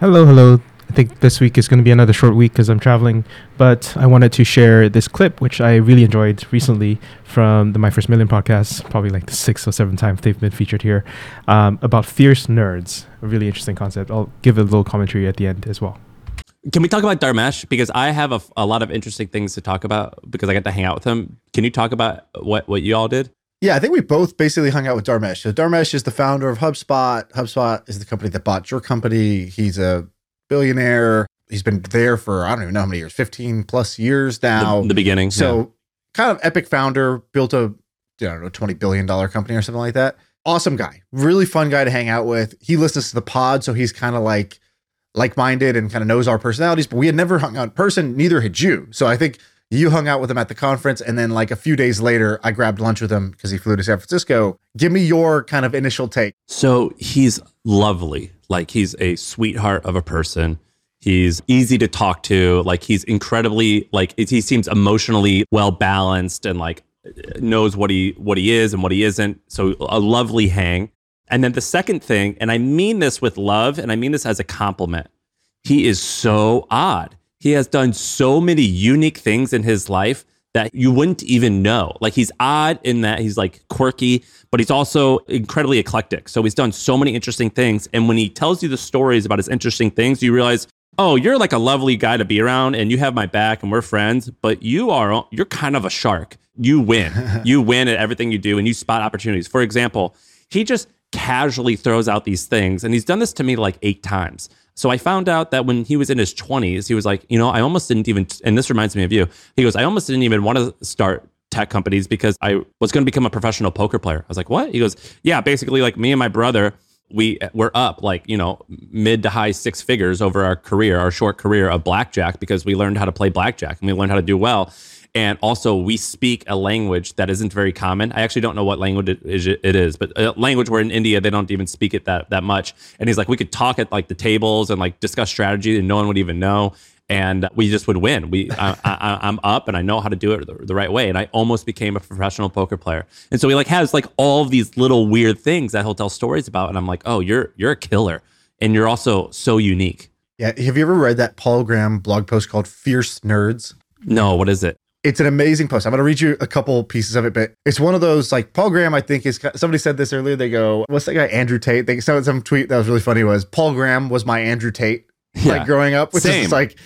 Hello, hello. I think this week is going to be another short week because I'm traveling, but I wanted to share this clip, which I really enjoyed recently from the My First Million podcast, probably like the sixth or seventh time they've been featured here, um, about fierce nerds. A really interesting concept. I'll give a little commentary at the end as well. Can we talk about Dharmesh? Because I have a, a lot of interesting things to talk about because I got to hang out with him. Can you talk about what, what you all did? Yeah, I think we both basically hung out with Dharmesh. So Dharmesh is the founder of HubSpot. HubSpot is the company that bought your company. He's a billionaire. He's been there for I don't even know how many years, 15 plus years now. The, the beginning. So yeah. kind of epic founder, built a I don't know, 20 billion dollar company or something like that. Awesome guy. Really fun guy to hang out with. He listens to the pod, so he's kind of like like-minded and kind of knows our personalities, but we had never hung out in person, neither had you. So I think you hung out with him at the conference and then like a few days later i grabbed lunch with him because he flew to san francisco. Give me your kind of initial take. So he's lovely. Like he's a sweetheart of a person. He's easy to talk to. Like he's incredibly like he seems emotionally well balanced and like knows what he what he is and what he isn't. So a lovely hang. And then the second thing and i mean this with love and i mean this as a compliment he is so odd he has done so many unique things in his life that you wouldn't even know. Like he's odd in that he's like quirky, but he's also incredibly eclectic. So he's done so many interesting things. And when he tells you the stories about his interesting things, you realize, oh, you're like a lovely guy to be around and you have my back and we're friends, but you are, you're kind of a shark. You win. you win at everything you do and you spot opportunities. For example, he just casually throws out these things and he's done this to me like eight times. So I found out that when he was in his 20s, he was like, you know, I almost didn't even, and this reminds me of you. He goes, I almost didn't even want to start tech companies because I was going to become a professional poker player. I was like, what? He goes, yeah, basically, like me and my brother, we were up like, you know, mid to high six figures over our career, our short career of blackjack because we learned how to play blackjack and we learned how to do well and also we speak a language that isn't very common. I actually don't know what language it is, but a language where in India they don't even speak it that that much. And he's like, we could talk at like the tables and like discuss strategy, and no one would even know. And we just would win. We, I, am up, and I know how to do it the, the, right way. And I almost became a professional poker player. And so he like has like all of these little weird things that he'll tell stories about. And I'm like, oh, you're you're a killer, and you're also so unique. Yeah. Have you ever read that Paul Graham blog post called "Fierce Nerds"? No. What is it? It's an amazing post. I'm going to read you a couple pieces of it, but it's one of those like Paul Graham. I think is somebody said this earlier. They go, "What's that guy Andrew Tate?" They some some tweet that was really funny was Paul Graham was my Andrew Tate. Yeah. Like growing up, which Same. is like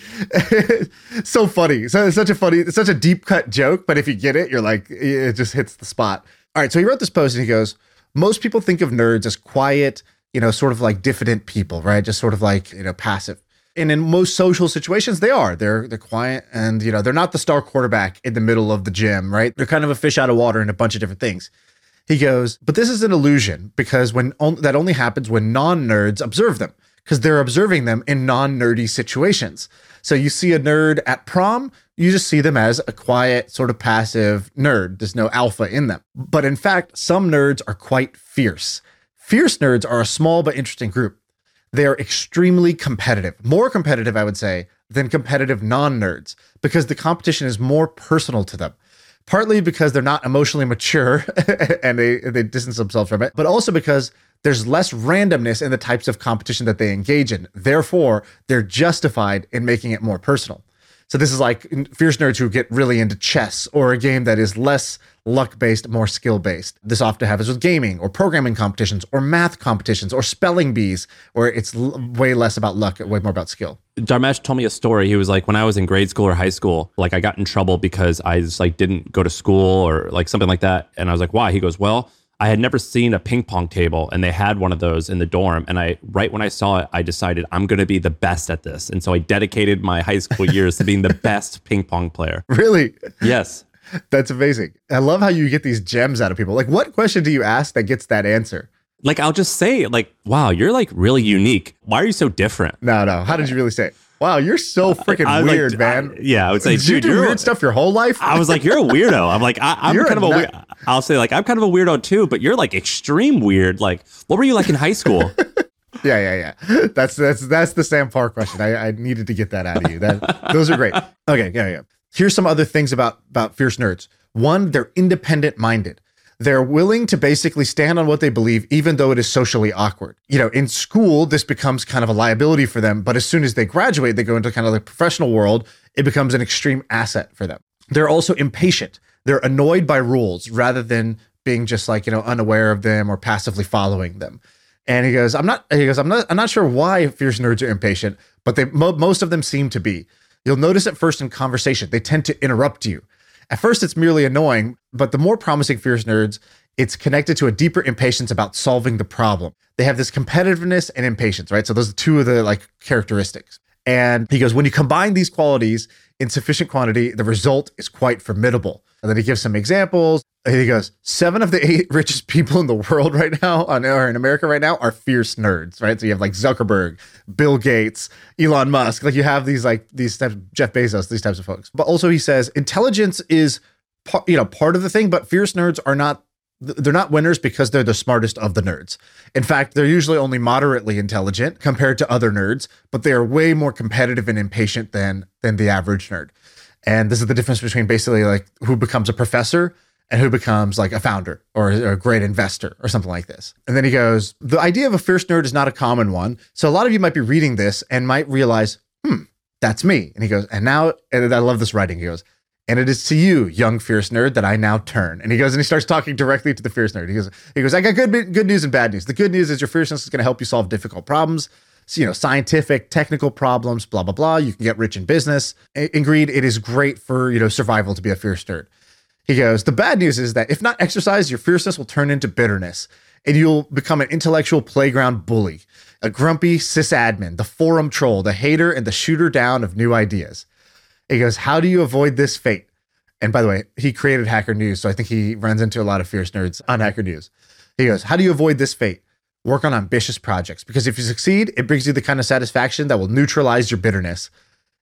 so funny. So it's such a funny, it's such a deep cut joke. But if you get it, you're like, it just hits the spot. All right. So he wrote this post and he goes, Most people think of nerds as quiet, you know, sort of like diffident people, right? Just sort of like, you know, passive. And in most social situations, they are. They're they're quiet and you know they're not the star quarterback in the middle of the gym, right? They're kind of a fish out of water in a bunch of different things. He goes, but this is an illusion because when on, that only happens when non-nerds observe them because they're observing them in non-nerdy situations. So you see a nerd at prom, you just see them as a quiet, sort of passive nerd. There's no alpha in them. But in fact, some nerds are quite fierce. Fierce nerds are a small but interesting group they're extremely competitive, more competitive, I would say, than competitive non nerds, because the competition is more personal to them. Partly because they're not emotionally mature and they, they distance themselves from it, but also because there's less randomness in the types of competition that they engage in. Therefore, they're justified in making it more personal. So this is like fierce nerds who get really into chess or a game that is less luck based, more skill based. This often happens with gaming or programming competitions or math competitions or spelling bees, where it's l- way less about luck, way more about skill. Dharmesh told me a story. He was like, when I was in grade school or high school, like I got in trouble because I just like didn't go to school or like something like that. And I was like, why? He goes, well, I had never seen a ping pong table and they had one of those in the dorm. And I, right when I saw it, I decided I'm going to be the best at this. And so I dedicated my high school years to being the best ping pong player. Really? Yes. That's amazing. I love how you get these gems out of people. Like, what question do you ask that gets that answer? Like, I'll just say, like, wow, you're like really unique. Why are you so different? No, no. How did you really say it? Wow, you're so freaking weird, like, man. I, yeah, I would say, Did you do weird stuff your whole life? I was like, you're a weirdo. I'm like, I, am kind of a weird. I'll say, like, I'm kind of a weirdo too, but you're like extreme weird. Like, what were you like in high school? yeah, yeah, yeah. That's that's that's the Sam Parr question. I, I needed to get that out of you. That those are great. Okay, yeah, yeah. Here's some other things about about fierce nerds. One, they're independent minded they're willing to basically stand on what they believe, even though it is socially awkward. You know, in school, this becomes kind of a liability for them. But as soon as they graduate, they go into kind of the professional world, it becomes an extreme asset for them. They're also impatient. They're annoyed by rules rather than being just like, you know, unaware of them or passively following them. And he goes, I'm not, he goes, I'm not, I'm not sure why fierce nerds are impatient, but they, mo- most of them seem to be. You'll notice at first in conversation, they tend to interrupt you. At first, it's merely annoying, but the more promising fierce nerds, it's connected to a deeper impatience about solving the problem. They have this competitiveness and impatience, right? So those are two of the like characteristics. And he goes, when you combine these qualities in sufficient quantity, the result is quite formidable. And then he gives some examples. And he goes, seven of the eight richest people in the world right now, on, or in America right now, are fierce nerds, right? So you have like Zuckerberg, Bill Gates, Elon Musk. Like you have these like these types, Jeff Bezos, these types of folks. But also he says intelligence is, part, you know, part of the thing, but fierce nerds are not they're not winners because they're the smartest of the nerds. In fact, they're usually only moderately intelligent compared to other nerds, but they are way more competitive and impatient than than the average nerd. And this is the difference between basically like who becomes a professor and who becomes like a founder or, a great investor or something like this. And then he goes, The idea of a fierce nerd is not a common one. So a lot of you might be reading this and might realize, hmm, that's me. And he goes, And now, and I love this writing. He goes, and it is to you, young fierce nerd, that I now turn. And he goes and he starts talking directly to the fierce nerd. He goes, he goes, I got good good news and bad news. The good news is your fierceness is going to help you solve difficult problems. You know, scientific, technical problems, blah, blah, blah. You can get rich in business. In greed, it is great for, you know, survival to be a fierce nerd. He goes, the bad news is that if not exercised, your fierceness will turn into bitterness and you'll become an intellectual playground bully, a grumpy sysadmin, the forum troll, the hater, and the shooter down of new ideas. He goes, How do you avoid this fate? And by the way, he created Hacker News. So I think he runs into a lot of fierce nerds on Hacker News. He goes, How do you avoid this fate? Work on ambitious projects because if you succeed, it brings you the kind of satisfaction that will neutralize your bitterness.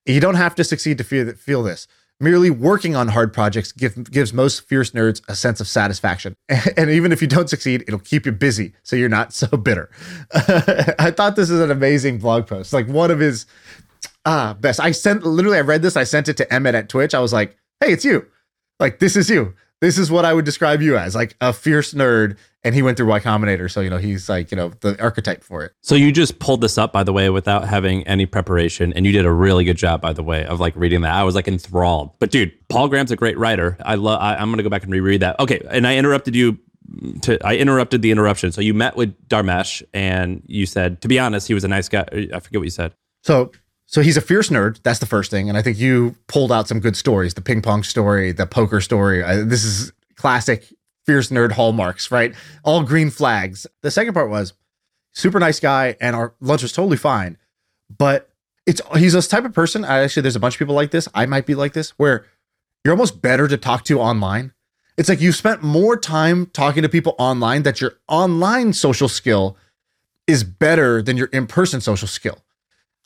You don't have to succeed to feel, feel this. Merely working on hard projects give, gives most fierce nerds a sense of satisfaction. And even if you don't succeed, it'll keep you busy so you're not so bitter. I thought this is an amazing blog post. Like one of his ah best. I sent literally I read this, I sent it to Emmett at Twitch. I was like, hey, it's you. Like this is you. This is what I would describe you as, like a fierce nerd. And he went through Y Combinator, so you know he's like you know the archetype for it. So you just pulled this up, by the way, without having any preparation, and you did a really good job, by the way, of like reading that. I was like enthralled. But dude, Paul Graham's a great writer. I love. I'm gonna go back and reread that. Okay, and I interrupted you to I interrupted the interruption. So you met with Dharmesh and you said, to be honest, he was a nice guy. I forget what you said. So so he's a fierce nerd. That's the first thing. And I think you pulled out some good stories the ping pong story, the poker story. I, this is classic fierce nerd hallmarks, right? All green flags. The second part was super nice guy, and our lunch was totally fine. But it's he's this type of person. I actually, there's a bunch of people like this. I might be like this, where you're almost better to talk to online. It's like you spent more time talking to people online that your online social skill is better than your in person social skill.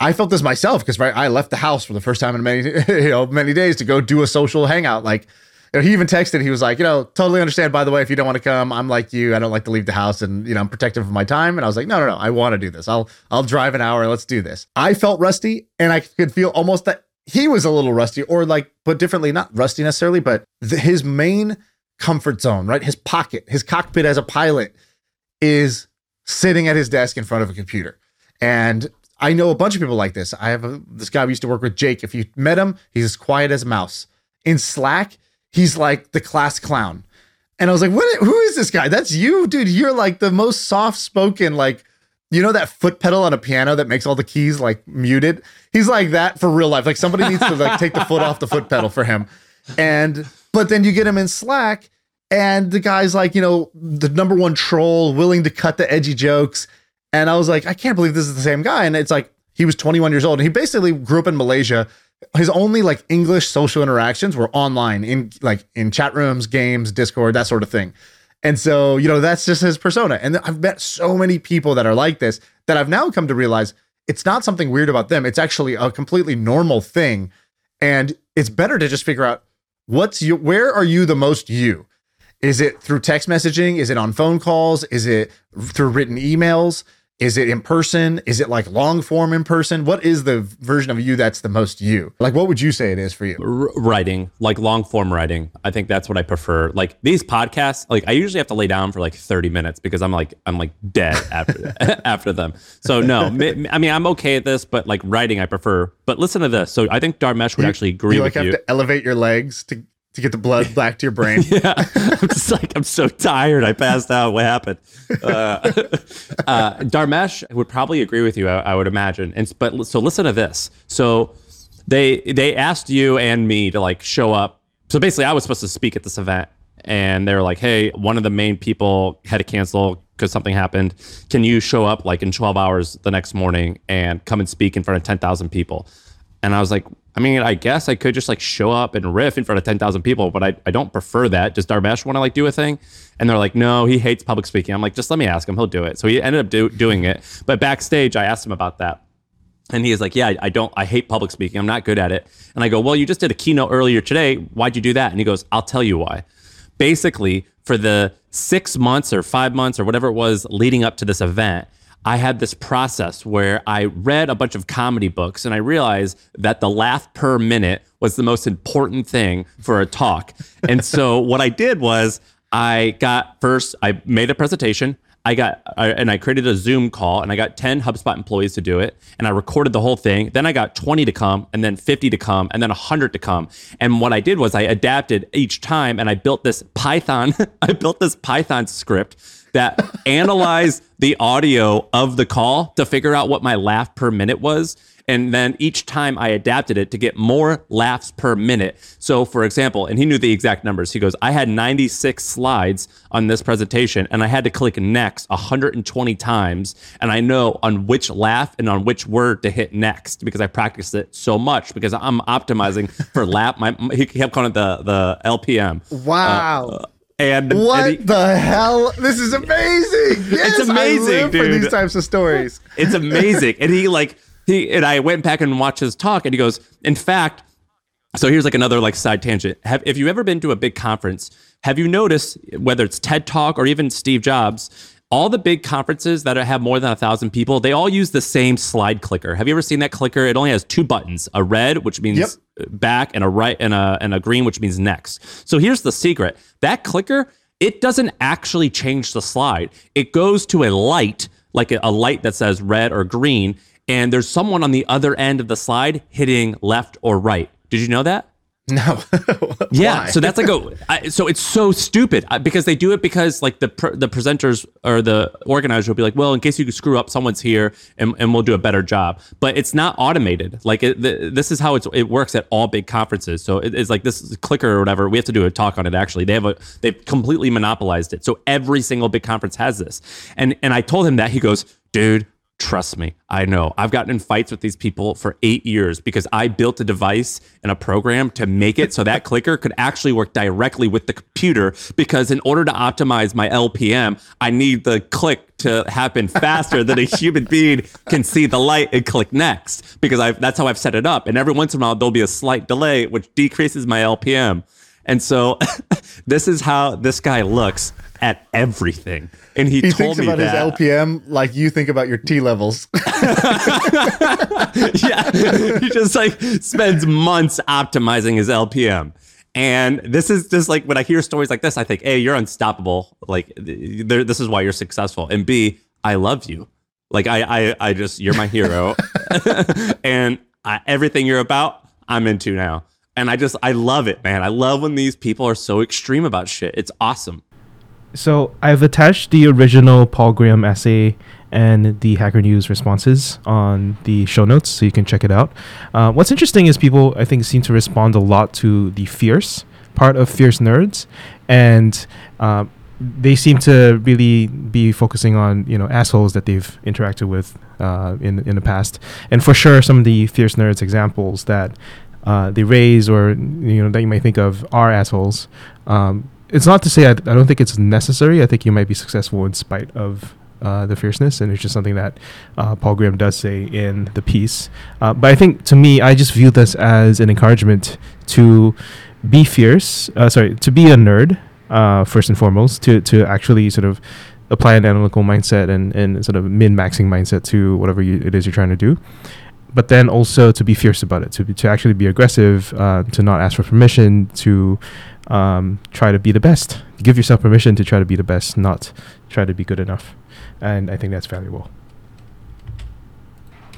I felt this myself because right, I left the house for the first time in many you know many days to go do a social hangout. Like you know, he even texted. He was like, you know, totally understand. By the way, if you don't want to come, I'm like you. I don't like to leave the house, and you know, I'm protective of my time. And I was like, no, no, no. I want to do this. I'll I'll drive an hour. Let's do this. I felt rusty, and I could feel almost that he was a little rusty, or like but differently, not rusty necessarily, but the, his main comfort zone, right? His pocket, his cockpit as a pilot, is sitting at his desk in front of a computer. And I know a bunch of people like this. I have a, this guy we used to work with, Jake. If you met him, he's as quiet as a mouse. In Slack, he's like the class clown. And I was like, what? Who is this guy? That's you, dude. You're like the most soft spoken, like, you know, that foot pedal on a piano that makes all the keys like muted. He's like that for real life. Like somebody needs to like take the foot off the foot pedal for him. And, but then you get him in Slack and the guy's like, you know, the number one troll, willing to cut the edgy jokes and I was like, I can't believe this is the same guy. And it's like, he was 21 years old and he basically grew up in Malaysia. His only like English social interactions were online in like in chat rooms, games, Discord, that sort of thing. And so, you know, that's just his persona. And I've met so many people that are like this that I've now come to realize it's not something weird about them. It's actually a completely normal thing. And it's better to just figure out what's you, where are you the most you? Is it through text messaging? Is it on phone calls? Is it through written emails? Is it in person? Is it like long form in person? What is the version of you that's the most you? Like, what would you say it is for you? R- writing, like long form writing. I think that's what I prefer. Like these podcasts, like I usually have to lay down for like 30 minutes because I'm like I'm like dead after after them. So no, I mean I'm okay at this, but like writing I prefer. But listen to this. So I think Dharmesh would You- actually agree with you You like have to elevate your legs to to get the blood back to your brain. yeah, I'm just like I'm so tired. I passed out. What happened? Uh, uh, Dharmesh would probably agree with you. I, I would imagine. And but so listen to this. So they they asked you and me to like show up. So basically, I was supposed to speak at this event, and they were like, "Hey, one of the main people had to cancel because something happened. Can you show up like in 12 hours the next morning and come and speak in front of 10,000 people?" And I was like, I mean, I guess I could just like show up and riff in front of 10,000 people, but I, I don't prefer that. Does Dharmesh want to like do a thing? And they're like, no, he hates public speaking. I'm like, just let me ask him. He'll do it. So he ended up do, doing it. But backstage, I asked him about that. And he is like, yeah, I don't, I hate public speaking. I'm not good at it. And I go, well, you just did a keynote earlier today. Why'd you do that? And he goes, I'll tell you why. Basically, for the six months or five months or whatever it was leading up to this event, I had this process where I read a bunch of comedy books and I realized that the laugh per minute was the most important thing for a talk. And so what I did was I got first, I made a presentation. I got, I, and I created a Zoom call and I got 10 HubSpot employees to do it. And I recorded the whole thing. Then I got 20 to come and then 50 to come and then 100 to come. And what I did was I adapted each time and I built this Python, I built this Python script that analyzed the audio of the call to figure out what my laugh per minute was. And then each time I adapted it to get more laughs per minute. So, for example, and he knew the exact numbers. He goes, I had 96 slides on this presentation and I had to click next 120 times. And I know on which laugh and on which word to hit next because I practiced it so much because I'm optimizing for laugh. My, he kept calling it the, the LPM. Wow. Uh, And, what and he- the hell? This is amazing. Yes, I amazing, live for these types of stories. It's amazing. and he like he and I went back and watched his talk, and he goes, in fact. So here's like another like side tangent. Have if you ever been to a big conference, have you noticed whether it's TED Talk or even Steve Jobs, all the big conferences that have more than a thousand people, they all use the same slide clicker. Have you ever seen that clicker? It only has two buttons: a red, which means Yep. back, and a right and a and a green, which means next. So here's the secret: that clicker, it doesn't actually change the slide. It goes to a light, like a, a light that says red or green, and there's someone on the other end of the slide hitting left or right. Did you know that? No. Yeah, so that's like a I, so it's so stupid uh, because they do it because like the pr- the presenters or the organizer will be like, well, in case you screw up, someone's here and, and we'll do a better job. But it's not automated. Like it, the, this is how it's, it works at all big conferences. So it, it's like this clicker or whatever. We have to do a talk on it. Actually, they have a they've completely monopolized it. So every single big conference has this. And and I told him that he goes, dude. Trust me, I know. I've gotten in fights with these people for eight years because I built a device and a program to make it so that clicker could actually work directly with the computer. Because in order to optimize my LPM, I need the click to happen faster than a human being can see the light and click next. Because I've, that's how I've set it up. And every once in a while, there'll be a slight delay, which decreases my LPM. And so this is how this guy looks at everything. And he, he told thinks me about that. his LPM like you think about your T levels. yeah, he just like spends months optimizing his LPM. And this is just like when I hear stories like this, I think, A, you're unstoppable. Like, this is why you're successful. And B, I love you. Like, I, I, I just, you're my hero. and I, everything you're about, I'm into now. And I just, I love it, man. I love when these people are so extreme about shit. It's awesome. So I've attached the original Paul Graham essay and the Hacker News responses on the show notes, so you can check it out. Uh, what's interesting is people, I think, seem to respond a lot to the fierce part of Fierce Nerds, and uh, they seem to really be focusing on you know assholes that they've interacted with uh, in in the past, and for sure, some of the Fierce Nerds examples that uh, they raise or you know that you might think of are assholes. Um, it's not to say I, I don't think it's necessary. I think you might be successful in spite of uh, the fierceness, and it's just something that uh, Paul Graham does say in the piece. Uh, but I think to me, I just view this as an encouragement to be fierce. Uh, sorry, to be a nerd first and foremost. To to actually sort of apply an analytical mindset and, and sort of min maxing mindset to whatever you, it is you're trying to do. But then also to be fierce about it, to be, to actually be aggressive, uh, to not ask for permission, to um, try to be the best. Give yourself permission to try to be the best, not try to be good enough. And I think that's valuable.